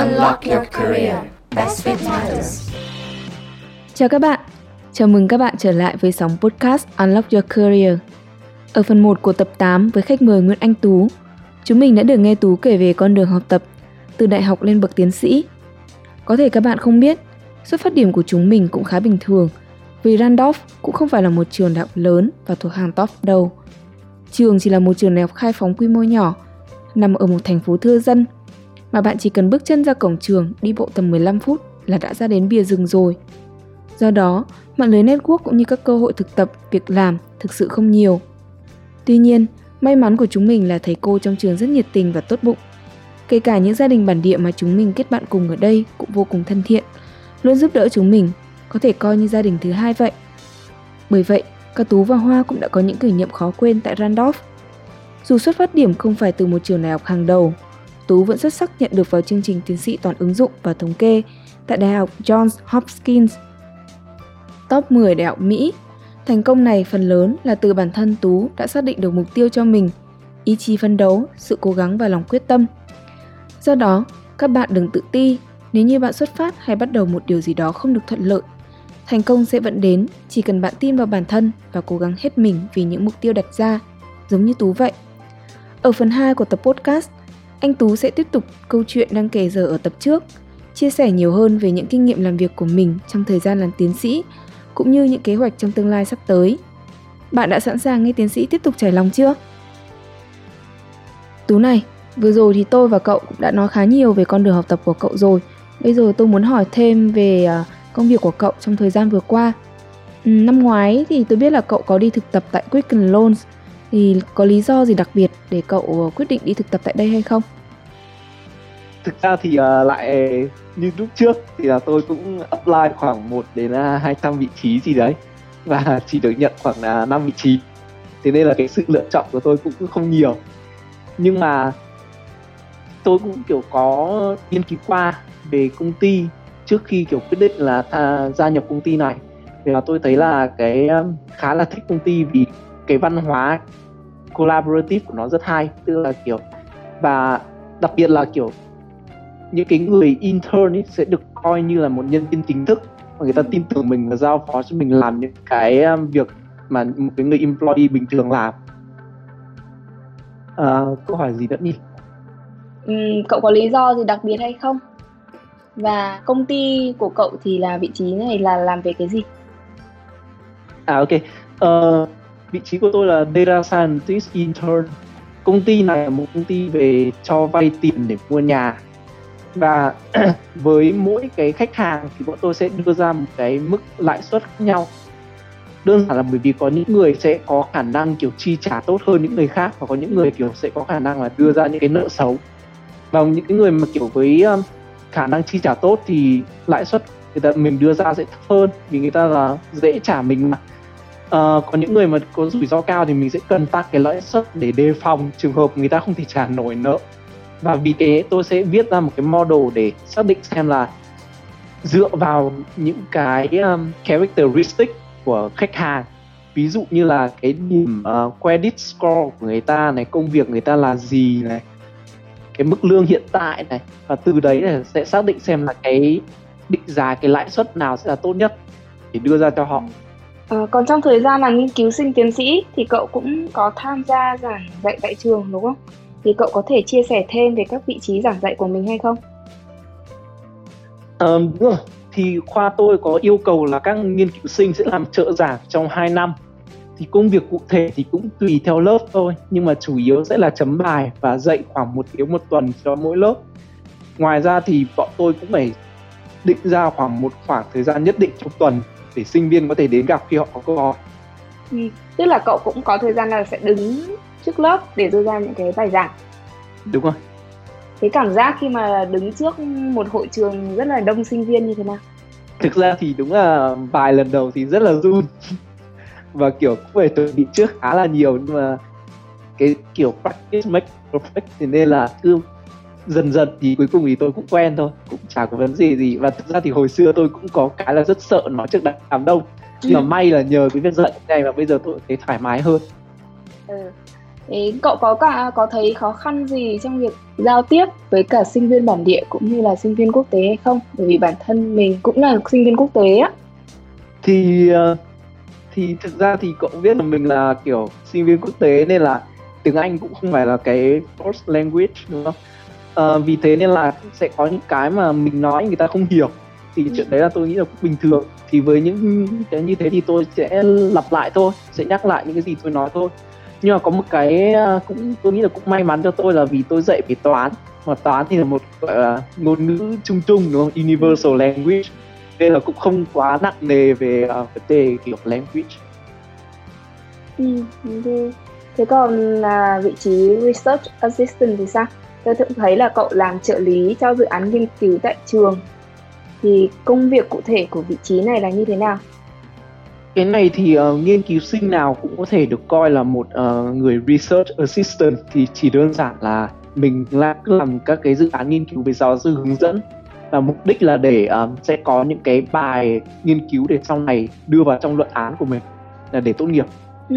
Unlock your career. Best fit matters. Chào các bạn. Chào mừng các bạn trở lại với sóng podcast Unlock Your Career. Ở phần 1 của tập 8 với khách mời Nguyễn Anh Tú, chúng mình đã được nghe Tú kể về con đường học tập từ đại học lên bậc tiến sĩ. Có thể các bạn không biết, xuất phát điểm của chúng mình cũng khá bình thường, vì Randolph cũng không phải là một trường đại học lớn và thuộc hàng top đâu. Trường chỉ là một trường đại học khai phóng quy mô nhỏ, nằm ở một thành phố thưa dân, mà bạn chỉ cần bước chân ra cổng trường đi bộ tầm 15 phút là đã ra đến bìa rừng rồi. Do đó, mạng lưới network cũng như các cơ hội thực tập, việc làm thực sự không nhiều. Tuy nhiên, may mắn của chúng mình là thầy cô trong trường rất nhiệt tình và tốt bụng. Kể cả những gia đình bản địa mà chúng mình kết bạn cùng ở đây cũng vô cùng thân thiện, luôn giúp đỡ chúng mình, có thể coi như gia đình thứ hai vậy. Bởi vậy, cả Tú và Hoa cũng đã có những kỷ niệm khó quên tại Randolph. Dù xuất phát điểm không phải từ một trường đại học hàng đầu, Tú vẫn xuất sắc nhận được vào chương trình tiến sĩ toàn ứng dụng và thống kê tại Đại học Johns Hopkins. Top 10 đại học Mỹ. Thành công này phần lớn là từ bản thân Tú đã xác định được mục tiêu cho mình, ý chí phấn đấu, sự cố gắng và lòng quyết tâm. Do đó, các bạn đừng tự ti nếu như bạn xuất phát hay bắt đầu một điều gì đó không được thuận lợi. Thành công sẽ vẫn đến, chỉ cần bạn tin vào bản thân và cố gắng hết mình vì những mục tiêu đặt ra, giống như Tú vậy. Ở phần 2 của tập podcast, anh Tú sẽ tiếp tục câu chuyện đang kể giờ ở tập trước, chia sẻ nhiều hơn về những kinh nghiệm làm việc của mình trong thời gian làm tiến sĩ, cũng như những kế hoạch trong tương lai sắp tới. Bạn đã sẵn sàng nghe tiến sĩ tiếp tục trải lòng chưa? Tú này, vừa rồi thì tôi và cậu cũng đã nói khá nhiều về con đường học tập của cậu rồi. Bây giờ tôi muốn hỏi thêm về à, công việc của cậu trong thời gian vừa qua. Ừ, năm ngoái thì tôi biết là cậu có đi thực tập tại Quicken Loans thì có lý do gì đặc biệt để cậu ờ, quyết định đi thực tập tại đây hay không? Thực ra thì uh, lại như lúc trước thì là tôi cũng apply khoảng 1 đến à, uh, 200 vị trí gì đấy và chỉ được nhận khoảng là uh, 5 vị trí. Thế nên là cái sự lựa chọn của tôi cũng không nhiều. Nhưng mà tôi cũng kiểu có nghiên cứu qua về công ty trước khi kiểu quyết định là tha, gia nhập công ty này thì là tôi thấy là cái ờ, khá là thích công ty vì cái văn hóa collaborative của nó rất hay tức là kiểu và đặc biệt là kiểu những cái người intern ấy sẽ được coi như là một nhân viên chính thức và người ta tin tưởng mình và giao phó cho mình làm những cái việc mà một cái người employee bình thường làm. À, câu hỏi gì nữa nhỉ ừ, cậu có lý do gì đặc biệt hay không? Và công ty của cậu thì là vị trí này là làm về cái gì? À ok. Uh, vị trí của tôi là data scientist intern. Công ty này là một công ty về cho vay tiền để mua nhà. Và với mỗi cái khách hàng thì bọn tôi sẽ đưa ra một cái mức lãi suất khác nhau. Đơn giản là bởi vì có những người sẽ có khả năng kiểu chi trả tốt hơn những người khác và có những người kiểu sẽ có khả năng là đưa ra những cái nợ xấu. Và những cái người mà kiểu với ờ, khả năng chi trả tốt thì lãi suất người ta, mình đưa ra sẽ thấp hơn vì người ta là dễ trả mình mà uh, có những người mà có rủi ro cao thì mình sẽ cần tăng cái lãi suất để đề phòng trường hợp người ta không thể trả nổi nợ. Và vì thế tôi sẽ viết ra một cái model để xác định xem là dựa vào những cái um, characteristic của khách hàng. Ví dụ như là cái điểm uh, credit score của người ta này công việc người ta là gì này cái mức lương hiện tại này. Và từ đấy là sẽ xác định xem là cái định giá cái lãi suất nào sẽ là tốt nhất để đưa ra cho họ. À, còn trong thời gian là nghiên cứu sinh tiến sĩ thì cậu cũng có tham gia giảng dạy tại trường đúng không? Thì cậu có thể chia sẻ thêm về các vị trí giảng dạy của mình hay không? À, đúng rồi. Thì khoa tôi có yêu cầu là các nghiên cứu sinh sẽ làm trợ giảng trong 2 năm. Thì công việc cụ thể thì cũng tùy theo lớp thôi, nhưng mà chủ yếu sẽ là chấm bài và dạy khoảng một tiếng một tuần cho mỗi lớp. Ngoài ra thì bọn tôi cũng phải định ra khoảng một khoảng thời gian nhất định trong tuần để sinh viên có thể đến gặp khi họ có câu hỏi ừ. tức là cậu cũng có thời gian là sẽ đứng trước lớp để đưa ra những cái bài giảng. Đúng rồi. Cái cảm giác khi mà đứng trước một hội trường rất là đông sinh viên như thế nào? Thực ra thì đúng là vài lần đầu thì rất là run. Và kiểu cũng phải chuẩn bị trước khá là nhiều nhưng mà cái kiểu practice make perfect thì nên là cứ dần dần thì cuối cùng thì tôi cũng quen thôi cũng chả có vấn đề gì và thực ra thì hồi xưa tôi cũng có cái là rất sợ nói trước đám đông nhưng mà ừ. may là nhờ cái việc dạy này mà bây giờ tôi thấy thoải mái hơn ừ. Thế cậu có cả có thấy khó khăn gì trong việc giao tiếp với cả sinh viên bản địa cũng như là sinh viên quốc tế hay không? Bởi vì bản thân mình cũng là sinh viên quốc tế á. Thì ờ, thì thực ra thì cậu biết là mình là kiểu sinh viên quốc tế nên là tiếng Anh cũng không phải là cái first language đúng không? À, vì thế nên là sẽ có những cái mà mình nói người ta không hiểu. Thì ừ. chuyện đấy là tôi nghĩ là cũng bình thường. Thì với những cái như thế thì tôi sẽ lặp lại thôi sẽ nhắc lại những cái gì tôi nói thôi. Nhưng mà có một cái à, cũng tôi nghĩ là cũng may mắn cho tôi là vì tôi dạy về toán. Mà toán thì là một gọi là ngôn ngữ chung chung đúng không? Universal language. Nên là cũng không quá nặng nề về uh, vấn đề kiểu language. Ừ, thế còn là vị trí research assistant thì sao tôi thường thấy là cậu làm trợ lý cho dự án nghiên cứu tại trường thì công việc cụ thể của vị trí này là như thế nào cái này thì uh, nghiên cứu sinh nào cũng có thể được coi là một uh, người research assistant thì chỉ đơn giản là mình làm làm các cái dự án nghiên cứu về giáo sư hướng dẫn và mục đích là để um, sẽ có những cái bài nghiên cứu để sau này đưa vào trong luận án của mình là để tốt nghiệp. Ừ.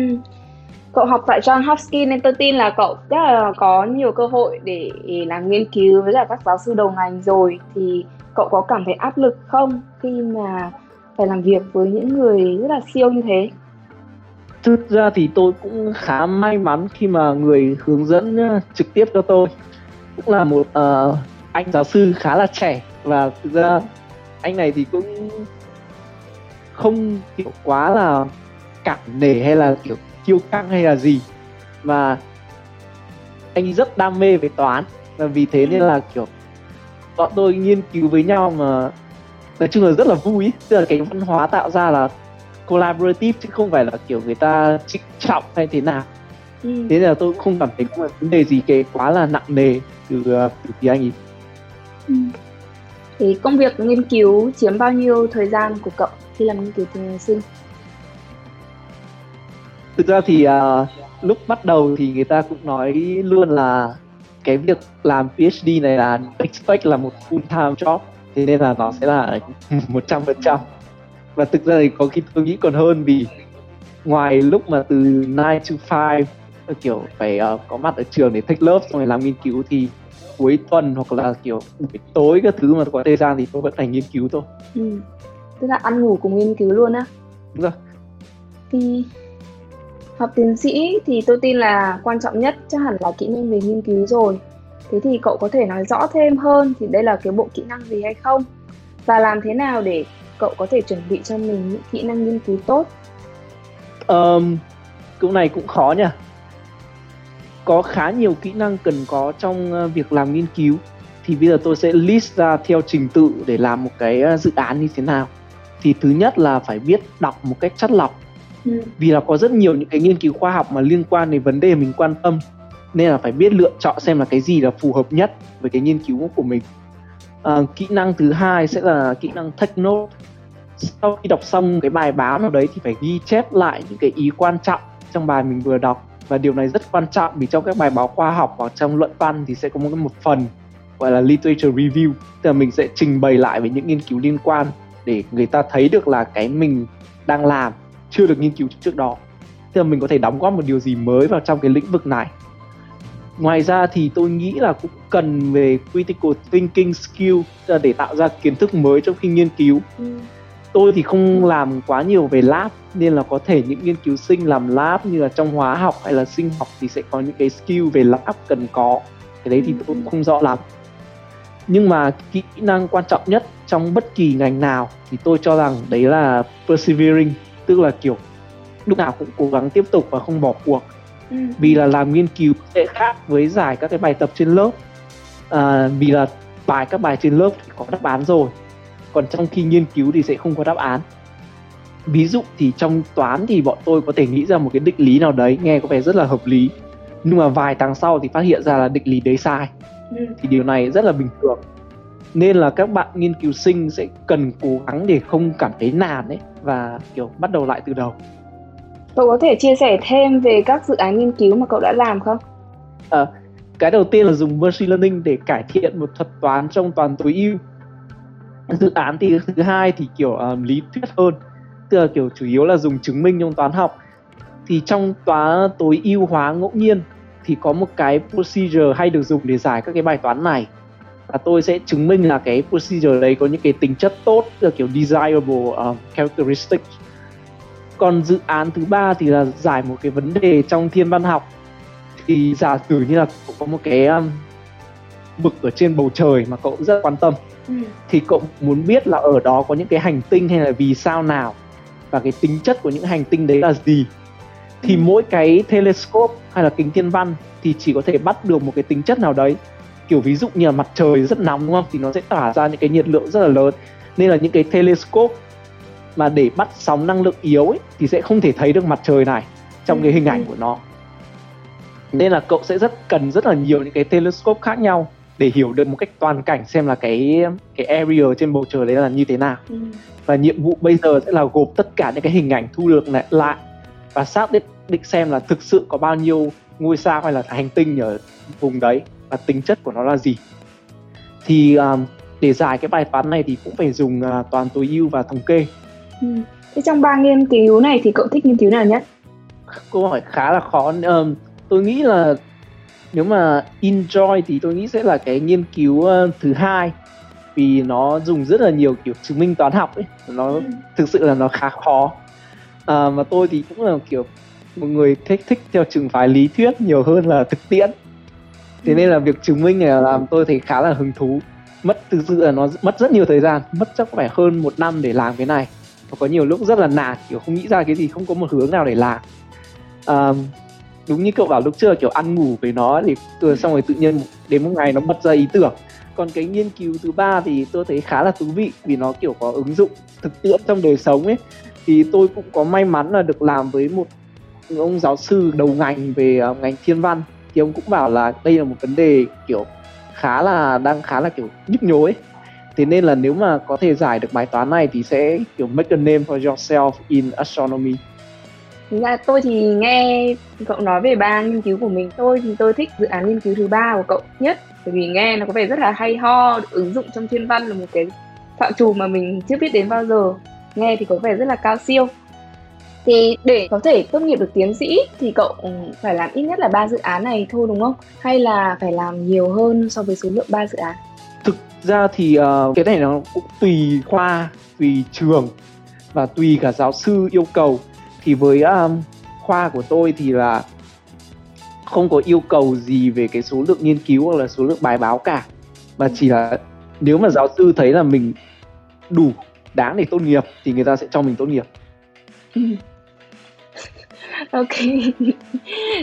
Cậu học tại John Hopkins nên tôi tin là cậu rất là có nhiều cơ hội để làm nghiên cứu với cả các giáo sư đầu ngành rồi. Thì cậu có cảm thấy áp lực không khi mà phải làm việc với những người rất là siêu như thế? Thực ra thì tôi cũng khá may mắn khi mà người hướng dẫn ờ, trực tiếp cho tôi cũng là một uh, anh giáo sư khá là trẻ. Và thực ra anh này thì cũng không kiểu quá là cảm nể hay là kiểu kiêu căng hay là gì. Mà anh rất đam mê về toán và vì thế nên là kiểu bọn tôi nghiên cứu với nhau mà nói chung là rất là vui. Tức là cái văn hóa tạo ra là collaborative chứ không phải là kiểu người ta trịnh trọng hay thế nào. Ừ. thế nên là tôi cũng không cảm thấy có vấn đề gì cái quá là nặng nề từ từ phía anh ấy. Ừ. thì công việc nghiên cứu chiếm bao nhiêu thời gian của cậu khi làm nghiên cứu sinh thực ra thì uh, lúc bắt đầu thì người ta cũng nói luôn là cái việc làm PhD này là expect là một full time job thế nên là nó sẽ là một trăm phần trăm. Và thực ra thì có khi tôi nghĩ còn hơn vì ngoài lúc mà từ 9 to 5 kiểu phải uh, có mặt ở trường để take lớp xong rồi làm nghiên cứu thì cuối tuần hoặc là kiểu buổi tối các thứ mà có thời gian thì tôi vẫn phải nghiên cứu thôi. Ừ. tức là ăn ngủ cùng nghiên cứu luôn á? Đúng rồi. Thì học tiến sĩ thì tôi tin là quan trọng nhất chắc hẳn là kỹ năng về nghiên cứu rồi. Thế thì cậu có thể nói rõ thêm hơn thì đây là cái bộ kỹ năng gì hay không? Và làm thế nào để cậu có thể chuẩn bị cho mình những kỹ năng nghiên cứu tốt? Um, câu này cũng khó nha. Có khá nhiều kỹ năng cần có trong ờ, việc làm nghiên cứu. Thì bây giờ tôi sẽ list ra theo trình tự để làm một cái ờ, dự án như thế nào. Thì thứ nhất là phải biết đọc một cách chất lọc ừ. vì là có rất nhiều những cái nghiên cứu khoa học mà liên quan đến vấn đề mình quan tâm nên là phải biết lựa chọn xem là cái gì là phù hợp nhất với cái nghiên cứu của mình. À, kỹ năng thứ hai sẽ là kỹ năng take note. Sau khi đọc xong cái bài báo nào đấy thì phải ghi chép lại những cái ý quan trọng trong bài mình vừa đọc. Và điều này rất quan trọng vì trong các bài báo khoa học hoặc trong luận văn thì sẽ có một một phần gọi là literature review. Tức là mình sẽ trình bày lại về những nghiên cứu liên quan để người ta thấy được là cái mình đang làm chưa được nghiên cứu trước đó. Tức là mình có thể đóng góp một điều gì mới vào trong cái lĩnh vực này. Ngoài ra thì tôi nghĩ là cũng cần về critical thinking skill để tạo ra kiến thức mới trong khi nghiên cứu. Ừ. tôi thì không làm quá nhiều về lab nên là có thể những nghiên cứu sinh làm lab như là trong hóa học hay là sinh học thì sẽ có những cái skill về lab cần có. Cái đấy thì tôi cũng không rõ lắm. Nhưng mà kỹ năng quan trọng nhất trong bất kỳ ngành nào thì tôi cho rằng đấy là persevering tức là kiểu lúc nào cũng cố gắng tiếp tục và không bỏ cuộc. Ừ. vì là làm nghiên cứu sẽ khác với giải các cái bài tập trên lớp. À, vì là bài các bài trên lớp thì có đáp án rồi. Còn trong khi nghiên cứu thì sẽ không có đáp án. Ví dụ thì trong toán thì bọn tôi có thể nghĩ ra một cái định lý nào đấy nghe có vẻ rất là hợp lý. Nhưng mà vài tháng sau thì phát hiện ra là định lý đấy sai. Ừ. thì điều này rất là bình thường nên là các bạn nghiên cứu sinh sẽ cần cố gắng để không cảm thấy nản ấy và kiểu bắt đầu lại từ đầu Cậu có thể chia sẻ thêm về các dự án nghiên cứu mà cậu đã làm không? À, cái đầu tiên là dùng machine learning để cải thiện một thuật toán trong toán tối ưu. Dự án thì thứ hai thì kiểu um, lý thuyết hơn, tức là kiểu chủ yếu là dùng chứng minh trong toán học. Thì trong toán tối ưu hóa ngẫu nhiên thì có một cái procedure hay được dùng để giải các cái bài toán này và tôi sẽ chứng minh là cái procedure đấy có những cái tính chất tốt là kiểu desirable uh, characteristics. Còn dự án thứ ba thì là giải một cái vấn đề trong thiên văn học. Thì giả sử như là có một cái um, vực ở trên bầu trời mà cậu rất quan tâm ừ. thì cậu muốn biết là ở đó có những cái hành tinh hay là vì sao nào? Và cái tính chất của những hành tinh đấy là gì? Thì ừ. mỗi cái telescope hay là kính thiên văn thì chỉ có thể bắt được một cái tính chất nào đấy kiểu ví dụ như là mặt trời rất nóng đúng không? Thì nó sẽ tỏa ra những cái nhiệt lượng rất là lớn. Nên là những cái telescope mà để bắt sóng năng lượng yếu ấy, thì sẽ không thể thấy được mặt trời này trong cái hình ảnh của nó. Nên là cậu sẽ rất cần rất là nhiều những cái telescope khác nhau để hiểu được một cách toàn cảnh xem là cái cái area trên bầu trời đấy là như thế nào. Ừ. và nhiệm vụ bây giờ sẽ là gộp tất cả những cái hình ảnh thu được lại, lại và xác định định xem là thực sự có bao nhiêu ngôi sao hay là hành tinh ở vùng đấy và tính chất của nó là gì thì um, để giải cái bài toán này thì cũng phải dùng uh, toàn tối ưu và thống kê ừ. Thế trong ba nghiên cứu này thì cậu thích nghiên cứu nào nhất? Câu hỏi khá là khó. Um, tôi nghĩ là nếu mà enjoy thì tôi nghĩ sẽ là cái nghiên cứu uh, thứ hai vì nó dùng rất là nhiều kiểu chứng minh toán học ấy nó ừ. thực sự là nó khá khó à, mà tôi thì cũng là kiểu một người thích thích theo trường phái lý thuyết nhiều hơn là thực tiễn thế nên là việc chứng minh này làm tôi thấy khá là hứng thú. Mất thực sự là nó mất rất nhiều thời gian mất chắc phải hơn một năm để làm cái này. Và có nhiều lúc rất là nản kiểu không nghĩ ra cái gì không có một hướng nào để làm. À, đúng như cậu bảo lúc trước kiểu ăn ngủ với nó thì từ xong rồi tự nhiên đến một ngày nó bật ra ý tưởng. Còn cái nghiên cứu thứ ba thì tôi thấy khá là thú vị vì nó kiểu có ứng dụng thực tiễn trong đời sống ấy. Thì tôi cũng có may mắn là được làm với một ông giáo sư đầu ngành về uh, ngành thiên văn thì ông cũng bảo là đây là một vấn đề kiểu khá là đang khá là kiểu nhức nhối. Thế nên là nếu mà có thể giải được bài toán này thì sẽ kiểu make a name for yourself in astronomy. Dạ, tôi thì nghe cậu nói về ba nghiên cứu của mình. Tôi thì tôi thích dự án nghiên cứu thứ ba của cậu nhất bởi vì nghe nó có vẻ rất là hay ho ứng dụng trong thiên văn là một cái phạm trù mà mình chưa biết đến bao giờ. Nghe thì có vẻ rất là cao siêu thì để có thể tốt nghiệp được tiến sĩ thì cậu phải làm ít nhất là ba dự án này thôi đúng không? Hay là phải làm nhiều hơn so với số lượng ba dự án? Thực ra thì uh, cái này nó cũng tùy khoa tùy trường và tùy cả giáo sư yêu cầu. Thì với um, khoa của tôi thì là không có yêu cầu gì về cái số lượng nghiên cứu hoặc là số lượng bài báo cả. Mà chỉ là nếu mà giáo sư thấy là mình đủ đáng để tốt nghiệp thì người ta sẽ cho mình tốt nghiệp ok.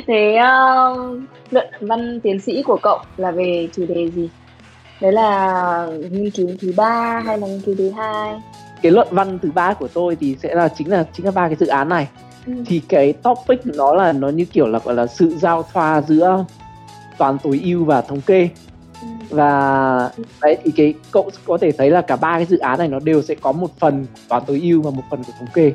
Thế uh, luận văn tiến sĩ của cậu là về chủ đề gì? Đấy là nghiên cứu thứ ba hay là nghiên cứu thứ hai? Cái luận văn thứ ba của tôi thì sẽ là chính là chính là ba cái dự án này. Ừ. thì cái topic nó là nó như kiểu là gọi là sự giao thoa giữa toán tối ưu và thống kê. Ừ. và đấy thì cái cậu có thể thấy là cả ba cái dự án này nó đều sẽ có một phần toán tối ưu và một phần của thống kê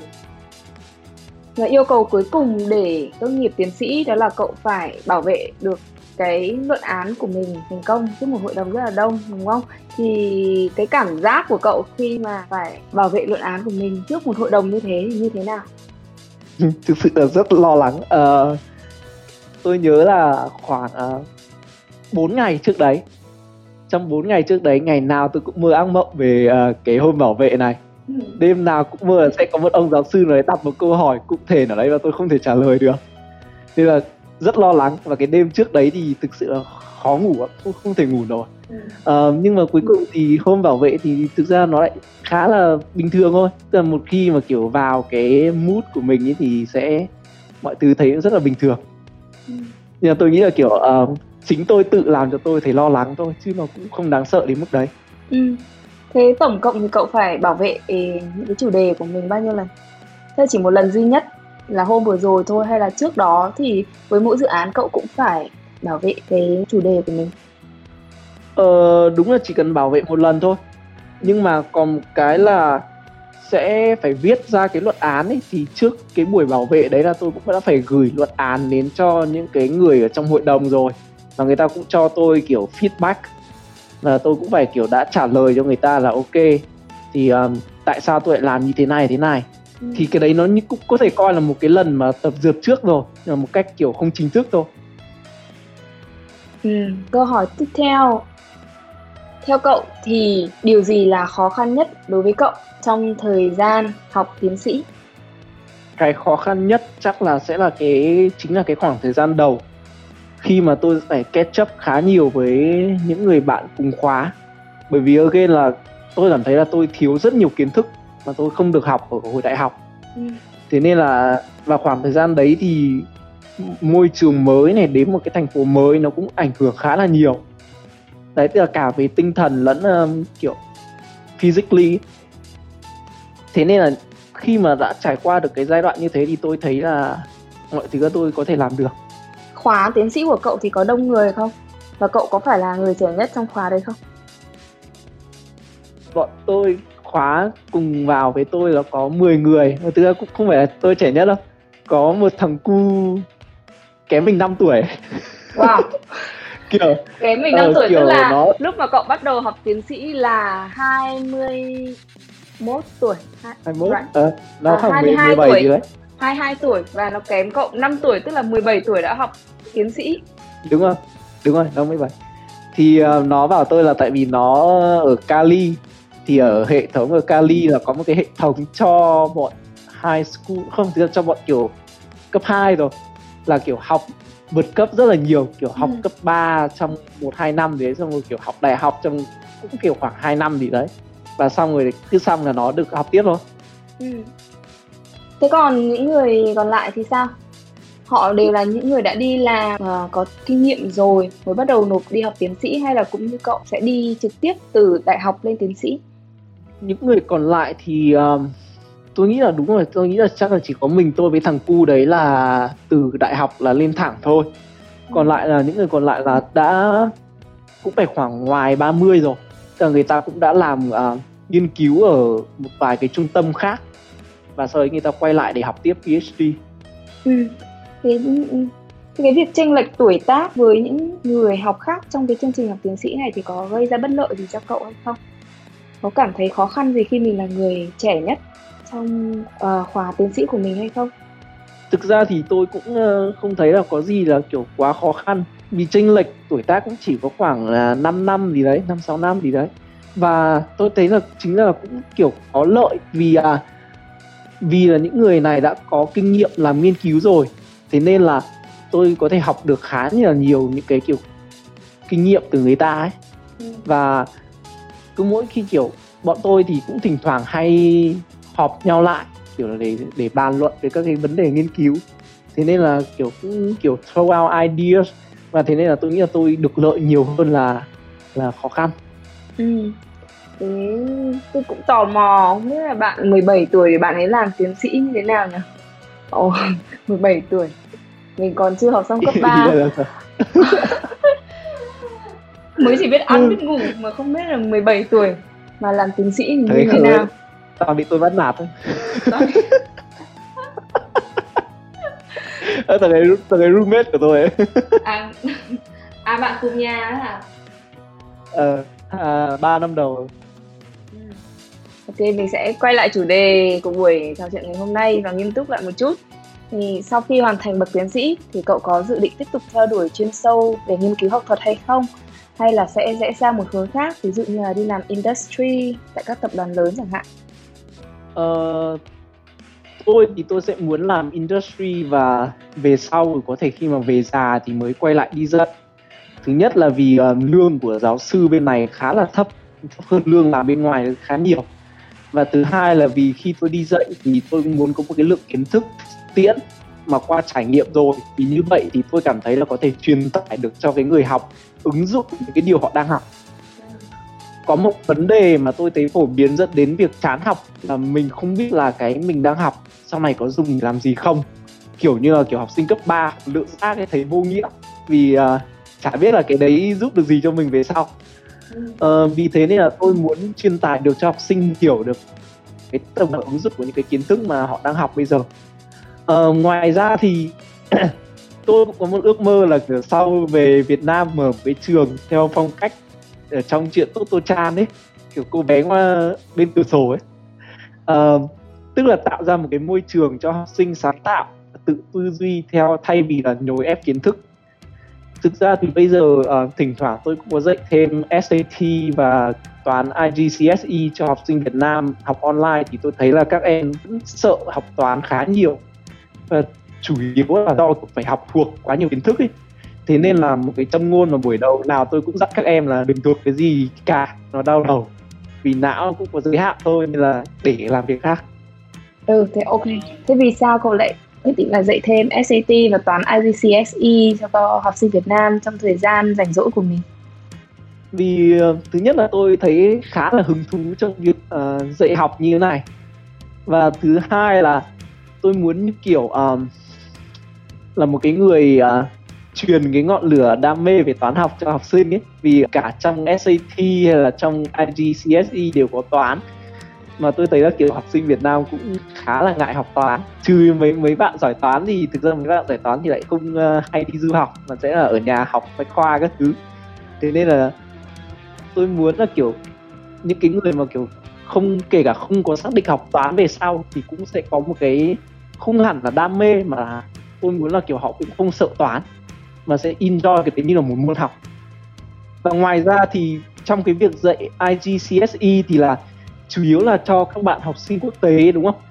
và yêu cầu cuối cùng để tốt nghiệp tiến sĩ đó là cậu phải bảo vệ được cái luận án của mình thành công trước một hội đồng rất là đông đúng không? Thì cái cảm giác của cậu khi mà phải bảo vệ luận án của mình trước một hội đồng như thế thì như thế nào? Ừ, thực sự là rất lo lắng. Uh, tôi nhớ là khoảng ờ, uh, 4 ngày trước đấy. Trong 4 ngày trước đấy ngày nào tôi cũng mơ ác mộng về uh, cái hôm bảo vệ này đêm nào cũng mơ là sẽ có một ông giáo sư nào đấy đặt một câu hỏi cụ thể nào đấy và tôi không thể trả lời được nên là rất lo lắng và cái đêm trước đấy thì thực sự là khó ngủ không, không thể ngủ nổi ừ. uh, nhưng mà cuối cùng thì hôm bảo vệ thì thực ra nó lại khá là bình thường thôi tức là một khi mà kiểu vào cái mood của mình ấy thì sẽ mọi thứ thấy rất là bình thường ừ. nhưng mà tôi nghĩ là kiểu uh, chính tôi tự làm cho tôi thấy lo lắng thôi chứ nó cũng không đáng sợ đến mức đấy ừ thế tổng cộng thì cậu phải bảo vệ ừ, những cái chủ đề của mình bao nhiêu lần? Thế chỉ một lần duy nhất là hôm vừa rồi thôi hay là trước đó thì với mỗi dự án cậu cũng phải bảo vệ cái chủ đề của mình? Ờ đúng là chỉ cần bảo vệ một lần thôi. Nhưng mà còn một cái là sẽ phải viết ra cái luận án ấy. Thì trước cái buổi bảo vệ đấy là tôi cũng đã phải gửi luận án đến cho những cái người ở trong hội đồng rồi. Và người ta cũng cho tôi kiểu feedback là tôi cũng phải kiểu đã trả lời cho người ta là ok. Thì um, tại sao tôi lại làm như thế này thế này? Ừ. thì cái đấy nó cũng có thể coi là một cái lần mà tập dượt trước rồi nhưng mà một cách kiểu không chính thức thôi. Ừ, câu hỏi tiếp theo. Theo cậu thì điều gì là khó khăn nhất đối với cậu trong thời gian học tiến sĩ? Cái khó khăn nhất chắc là sẽ là cái chính là cái khoảng thời gian đầu khi mà tôi phải catch up khá nhiều với những người bạn cùng khóa. Bởi vì again là tôi cảm thấy là tôi thiếu rất nhiều kiến thức mà tôi không được học ở hồi đại học. Ừ. thế nên là vào khoảng thời gian đấy thì môi trường mới này đến một cái thành phố mới nó cũng ảnh hưởng khá là nhiều. Đấy tức là cả về tinh thần lẫn um, kiểu physically. Thế nên là khi mà đã trải qua được cái giai đoạn như thế thì tôi thấy là mọi thứ tôi có thể làm được khóa tiến sĩ của cậu thì có đông người không? Và cậu có phải là người trẻ nhất trong khóa đấy không? Bọn tôi khóa cùng vào với tôi là có 10 người. Thực ra cũng không phải là tôi trẻ nhất đâu. Có một thằng cu kém mình 5 tuổi. Wow. Kiểu kém mình 5 uh, tuổi tức là nó... lúc mà cậu bắt đầu học tiến sĩ là 21 tuổi. 21 right. ờ, nó à, khoảng 22 17 tuổi. gì đấy 22 tuổi và nó kém cậu 5 tuổi tức là 17 tuổi đã học tiến sĩ đúng không đúng rồi nó 17 thì uh, nó bảo tôi là tại vì nó ở Cali thì ở hệ thống ở Cali là có một cái hệ thống cho bọn high school không thì cho bọn kiểu cấp 2 rồi là kiểu học vượt cấp rất là nhiều kiểu học ừ. cấp 3 trong một hai năm đấy xong rồi kiểu học đại học trong cũng kiểu khoảng 2 năm gì đấy và xong rồi cứ xong là nó được học tiếp thôi ừ. Thế còn những người còn lại thì sao? Họ đều là những người đã đi làm uh, có kinh nghiệm rồi mới bắt đầu nộp đi học tiến sĩ hay là cũng như cậu sẽ đi trực tiếp từ đại học lên tiến sĩ? Những người còn lại thì um, tôi nghĩ là đúng rồi tôi nghĩ là chắc là chỉ có mình tôi với thằng cu đấy là từ đại học là lên thẳng thôi. Còn lại là những người còn lại là đã cũng phải khoảng ngoài 30 rồi. Là người ta cũng đã làm uh, nghiên cứu ở một vài cái trung tâm khác và sau đấy người ta quay lại để học tiếp PhD. Ừ. Thế cái việc chênh lệch tuổi tác với những người học khác trong cái chương trình học tiến sĩ này thì có gây ra bất lợi gì cho cậu hay không? Có cảm thấy khó khăn gì khi mình là người trẻ nhất trong uh, khóa tiến sĩ của mình hay không? Thực ra thì tôi cũng uh, không thấy là có gì là kiểu quá khó khăn vì chênh lệch tuổi tác cũng chỉ có khoảng là 5 năm gì đấy, 5 6 năm gì đấy. Và tôi thấy là chính là cũng kiểu có lợi vì à vì là những người này đã có kinh nghiệm làm nghiên cứu rồi. Thế nên là tôi có thể học được khá là nhiều những cái kiểu kinh nghiệm từ người ta ấy. Ừ. Và cứ mỗi khi kiểu bọn tôi thì cũng thỉnh thoảng hay họp nhau lại kiểu là để để bàn luận về các cái vấn đề nghiên cứu thế nên là kiểu cũng kiểu throw out ideas và thế nên là tôi nghĩ là tôi được lợi nhiều hơn là là khó khăn ừ. Thế tôi cũng tò mò không biết là bạn 17 tuổi thì bạn ấy làm tiến sĩ như thế nào nhỉ? Ồ 17 tuổi mình còn chưa học xong cấp 3 mới chỉ biết ăn biết ngủ mà không biết là 17 tuổi mà làm tiến sĩ thì như thế nào? toàn bị tôi bắt nạt thôi. Thằng ấy thằng ấy roommate của tôi ấy. à, à bạn cùng nhà hả? Ờ à, ba năm đầu. ừ ok mình sẽ quay lại chủ đề của buổi trò chuyện ngày hôm nay và nghiêm túc lại một chút. Thì sau khi hoàn thành bậc tiến sĩ thì cậu có dự định tiếp tục theo đuổi chuyên sâu về nghiên cứu học thuật hay không? Hay là sẽ rẽ sang một hướng khác ví dụ như là đi làm industry tại các tập đoàn lớn chẳng hạn? Ờ, tôi thì tôi sẽ muốn làm industry và về sau có thể khi mà về già thì mới quay lại đi dạy thứ nhất là vì uh, lương của giáo sư bên này khá là thấp thấp hơn lương làm bên ngoài khá nhiều. Và thứ hai là vì khi tôi đi dạy thì tôi muốn có một cái lượng kiến thức tiễn mà qua trải nghiệm rồi. Vì như vậy thì tôi cảm thấy là có thể truyền tải được cho cái người học ứng dụng những cái điều họ đang học. Có một vấn đề mà tôi thấy phổ biến dẫn đến việc chán học là mình không biết là cái mình đang học sau này có dùng làm gì không. Kiểu như là kiểu học sinh cấp 3 lượng ra cái thấy vô nghĩa. Vì uh, chả biết là cái đấy giúp được gì cho mình về sau. Ờ, vì thế nên là tôi muốn truyền tải được cho học sinh hiểu được cái tầm ứng dụng của những cái kiến thức mà họ đang học bây giờ. Uh, ngoài ra thì tôi cũng có một ước mơ là sau về Việt Nam mở một cái trường theo phong cách ở trong chuyện Toto Chan ấy kiểu cô bé qua bên cửa sổ ấy. Uh, tức là tạo ra một cái môi trường cho học sinh sáng tạo tự tư duy theo thay vì là nhồi ép kiến thức thực ra thì bây giờ uh, thỉnh thoảng tôi cũng có dạy thêm SAT và toán IGCSE cho học sinh Việt Nam học online thì tôi thấy là các em vẫn sợ học toán khá nhiều. Và chủ yếu là do phải học thuộc quá nhiều kiến thức ấy. Thế nên là một cái châm ngôn mà buổi đầu nào tôi cũng dặn các em là đừng thuộc cái gì cả nó đau đầu. Vì não cũng có giới hạn thôi nên là để làm việc khác. Ừ thế ok. Thế vì sao cậu lại quyết định là dạy thêm SAT và toán IGCSE cho học sinh Việt Nam trong thời gian rảnh rỗi của mình. Vì uh, thứ nhất là tôi thấy khá là hứng thú trong việc uh, dạy học như thế này. Và thứ hai là tôi muốn kiểu um, là một cái người uh, truyền cái ngọn lửa đam mê về toán học cho học sinh ấy. Vì cả trong SAT hay là trong IGCSE đều có toán mà tôi thấy là kiểu học sinh Việt Nam cũng khá là ngại học toán. Trừ mấy mấy bạn giỏi toán thì thực ra mấy bạn giỏi toán thì lại không uh, hay đi du học mà sẽ là ở nhà học bách khoa các thứ. Thế nên là tôi muốn là kiểu những cái người mà kiểu không kể cả không có xác định học toán về sau thì cũng sẽ có một cái không hẳn là đam mê mà tôi muốn là kiểu họ cũng không sợ toán mà sẽ enjoy cái tính như là một môn học. Và ngoài ra thì trong cái việc dạy IGCSE thì là chủ yếu là cho các bạn học sinh quốc tế đúng không?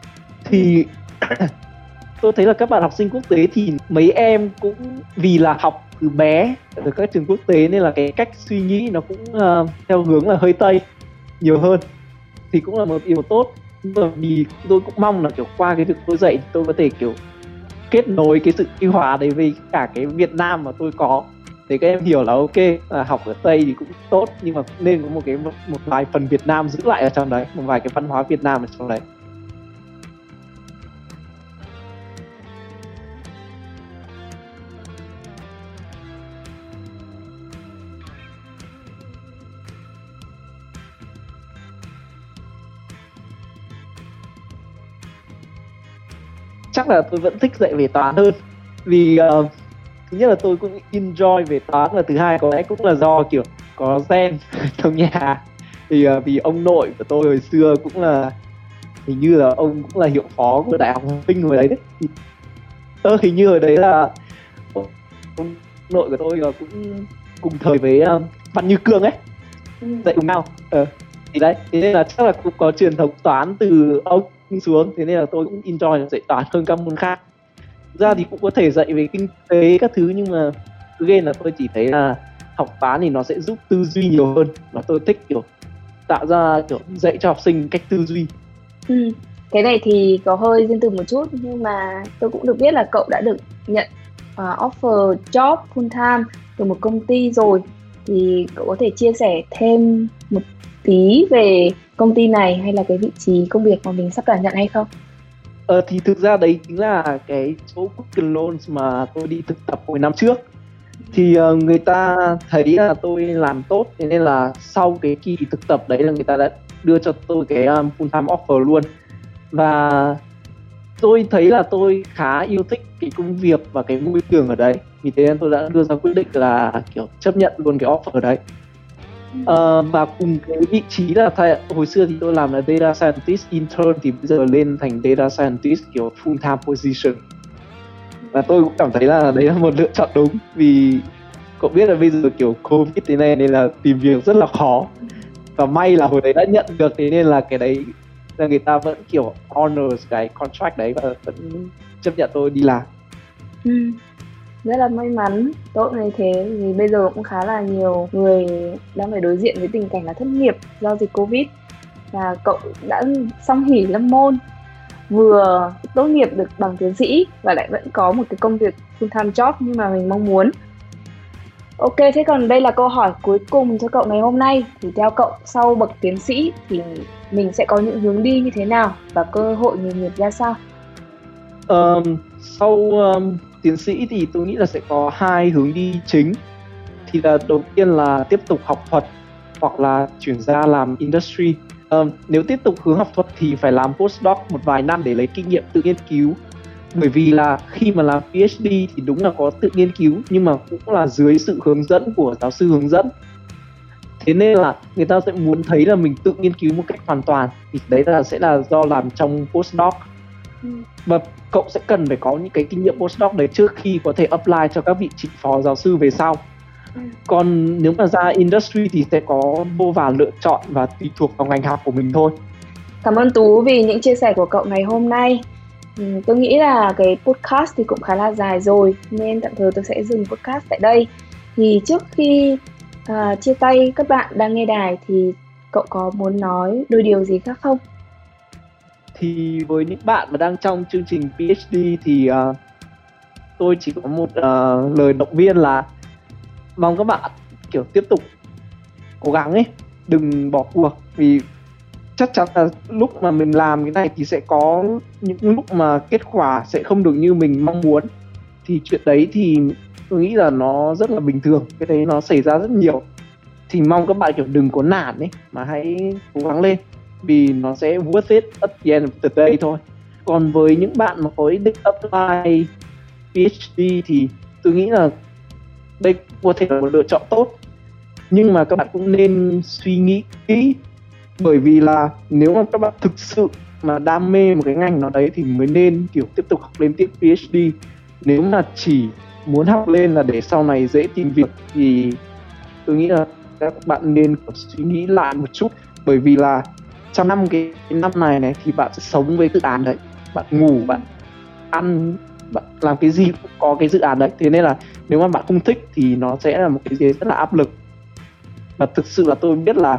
Thì tôi thấy là các bạn học sinh quốc tế thì mấy em cũng vì là học từ bé ở các trường quốc tế nên là cái cách suy nghĩ nó cũng uh, theo hướng là hơi tây nhiều hơn. Thì cũng là một điều tốt. Bởi vì tôi cũng mong là kiểu qua cái việc tôi dạy tôi có thể kiểu kết nối cái sự tiêu hòa đấy với cả cái Việt Nam mà tôi có để các em hiểu là ok là học ở Tây thì cũng tốt nhưng mà nên có một cái một vài phần Việt Nam giữ lại ở trong đấy một vài cái văn hóa Việt Nam ở trong đấy. Chắc là tôi vẫn thích dạy về toán hơn vì uh, thứ nhất là tôi cũng enjoy về toán và thứ hai có lẽ cũng là do kiểu có gen trong nhà. Thì uh, vì ông nội của tôi hồi xưa cũng là hình như là ông cũng là hiệu phó của đại học Vinh hồi đấy đấy. Thì, ơ hình như hồi đấy là ông nội của tôi là cũng cùng thời với uh, Văn Như Cương ấy. Ừ. dạy cùng nhau. Ờ thì đấy thế nên là chắc là cũng có truyền thống toán từ ông xuống. Thế nên là tôi cũng enjoy dạy toán hơn các môn khác ra thì cũng có thể dạy về kinh tế các thứ nhưng mà game là tôi chỉ thấy là học toán thì nó sẽ giúp tư duy nhiều hơn và tôi thích kiểu tạo ra kiểu dạy cho học sinh cách tư duy ừ. cái này thì có hơi riêng từ một chút nhưng mà tôi cũng được biết là cậu đã được nhận uh, offer job full time từ một công ty rồi thì cậu có thể chia sẻ thêm một tí về công ty này hay là cái vị trí công việc mà mình sắp đảm nhận hay không? Ờ thì thực ra đấy chính là cái chỗ Quicken Loans mà tôi đi thực tập hồi năm trước. Thì uh, người ta thấy là tôi làm tốt thế nên là sau cái kỳ thực tập đấy là người ta đã đưa cho tôi cái um, full time offer luôn. Và tôi thấy là tôi khá yêu thích cái công việc và cái môi trường ở đấy. Vì thế nên tôi đã đưa ra quyết định là kiểu chấp nhận luôn cái offer đấy uh, cùng cái vị trí là thay, hồi xưa thì tôi làm là data scientist intern thì bây giờ lên thành data scientist kiểu full time position. Và tôi cũng cảm thấy là đấy là một lựa chọn đúng vì cậu biết là bây giờ kiểu covid thế này nên là tìm việc rất là khó. Và may là hồi đấy đã nhận được thế nên là cái đấy là người ta vẫn kiểu honors cái contract đấy và vẫn chấp nhận tôi đi làm. Ừ rất là may mắn tốt như thế vì bây giờ cũng khá là nhiều người đang phải đối diện với tình cảnh là thất nghiệp do dịch covid và cậu đã xong hỉ lâm môn vừa tốt nghiệp được bằng tiến sĩ và lại vẫn có một cái công việc full time job như mà mình mong muốn Ok, thế còn đây là câu hỏi cuối cùng cho cậu ngày hôm nay. Thì theo cậu, sau bậc tiến sĩ thì mình sẽ có những hướng đi như thế nào và cơ hội nghề nghiệp ra sao? Um, sau um, tiến sĩ thì tôi nghĩ là sẽ có hai hướng đi chính. Thì là đầu tiên là tiếp tục học thuật hoặc là chuyển ra làm industry. Um, nếu tiếp tục hướng học thuật thì phải làm postdoc một vài năm để lấy kinh nghiệm tự nghiên cứu. Bởi vì là khi mà làm PhD thì đúng là có tự nghiên cứu nhưng mà cũng là dưới sự hướng dẫn của giáo sư hướng dẫn. Thế nên là người ta sẽ muốn thấy là mình tự nghiên cứu một cách hoàn toàn thì đấy là sẽ là do làm trong postdoc và cậu sẽ cần phải có những cái kinh nghiệm postdoc đấy trước khi có thể apply cho các vị trí phó giáo sư về sau. Ừ. còn nếu mà ra industry thì sẽ có vô vàn lựa chọn và tùy thuộc vào ngành học của mình thôi. Cảm ơn tú vì những chia sẻ của cậu ngày hôm nay. Ừ, tôi nghĩ là cái podcast thì cũng khá là dài rồi nên tạm thời tôi sẽ dừng podcast tại đây. Thì trước khi uh, chia tay các bạn đang nghe đài thì cậu có muốn nói đôi điều gì khác không thì với những bạn mà đang trong chương trình PhD thì uh, tôi chỉ có một uh, lời động viên là mong các bạn kiểu tiếp tục cố gắng ấy đừng bỏ cuộc. Vì chắc chắn là lúc mà mình làm cái này thì sẽ có những lúc mà kết quả sẽ không được như mình mong muốn. Thì chuyện đấy thì tôi nghĩ là nó rất là bình thường cái đấy nó xảy ra rất nhiều. Thì mong các bạn kiểu đừng có nản ấy mà hãy cố gắng lên vì nó sẽ worth it at the end of the day thôi. Còn với những bạn mà có ý định apply PhD thì tôi nghĩ là đây có thể là một lựa chọn tốt. Nhưng mà các bạn cũng nên suy nghĩ kỹ, bởi vì là nếu mà các bạn thực sự mà đam mê một cái ngành nào đấy thì mới nên, kiểu, tiếp tục học lên tiếp PhD nếu mà chỉ muốn học lên là để sau này dễ tìm việc thì tôi nghĩ là các bạn nên suy nghĩ lại một chút, bởi vì là trong năm cái năm này này thì bạn sẽ sống với dự án đấy. Bạn ngủ bạn ăn bạn làm cái gì cũng có cái dự án đấy. Thế nên là nếu mà bạn không thích thì nó sẽ là một cái gì rất là áp lực. Và thực sự là tôi biết là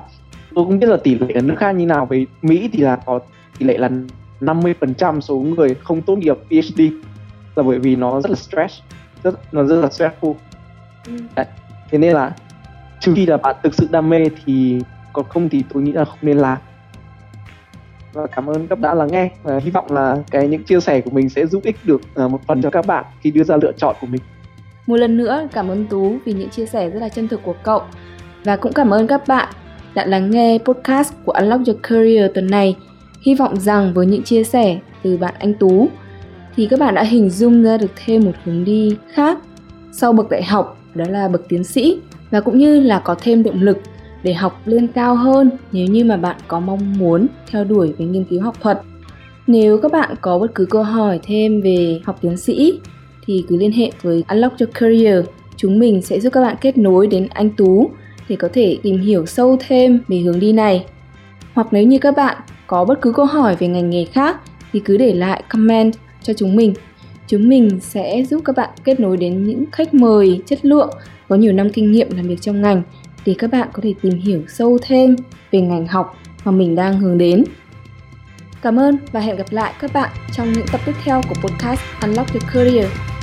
tôi không biết là tỷ lệ ở nước khác như nào. Với Mỹ thì là có tỷ lệ là 50% số người không tốt nghiệp PhD là bởi vì nó rất là stress. Rất nó rất là stressful. Ừ. Đấy. thế nên là trừ khi là bạn thực sự đam mê thì còn không thì tôi nghĩ là không nên làm và cảm ơn các bạn đã lắng nghe. Và hy vọng là cái những chia sẻ của mình sẽ giúp ích được à, một phần cho các bạn khi đưa ra lựa chọn của mình. Một lần nữa, cảm ơn tú vì những chia sẻ rất là chân thực của cậu. Và cũng cảm ơn các bạn đã lắng nghe podcast của Unlock Your Career tuần này. Hy vọng rằng với những chia sẻ từ bạn anh Tú, thì các bạn đã hình dung ra được thêm một hướng đi khác sau bậc đại học, đó là bậc tiến sĩ, và cũng như là có thêm động lực để học lên cao hơn nếu như mà bạn có mong muốn theo đuổi về nghiên cứu học thuật. Nếu các bạn có bất cứ câu hỏi thêm về học tiến sĩ, thì cứ liên hệ với Unlock Your Career. Chúng mình sẽ giúp các bạn kết nối đến anh Tú để có thể tìm hiểu sâu thêm về hướng đi này. Hoặc nếu như các bạn có bất cứ câu hỏi về ngành nghề khác, thì cứ để lại comment cho chúng mình. Chúng mình sẽ giúp các bạn kết nối đến những khách mời chất lượng, có nhiều năm kinh nghiệm làm việc trong ngành để các bạn có thể tìm hiểu sâu thêm về ngành học mà mình đang hướng đến. Cảm ơn và hẹn gặp lại các bạn trong những tập tiếp theo của podcast Unlock Your Career.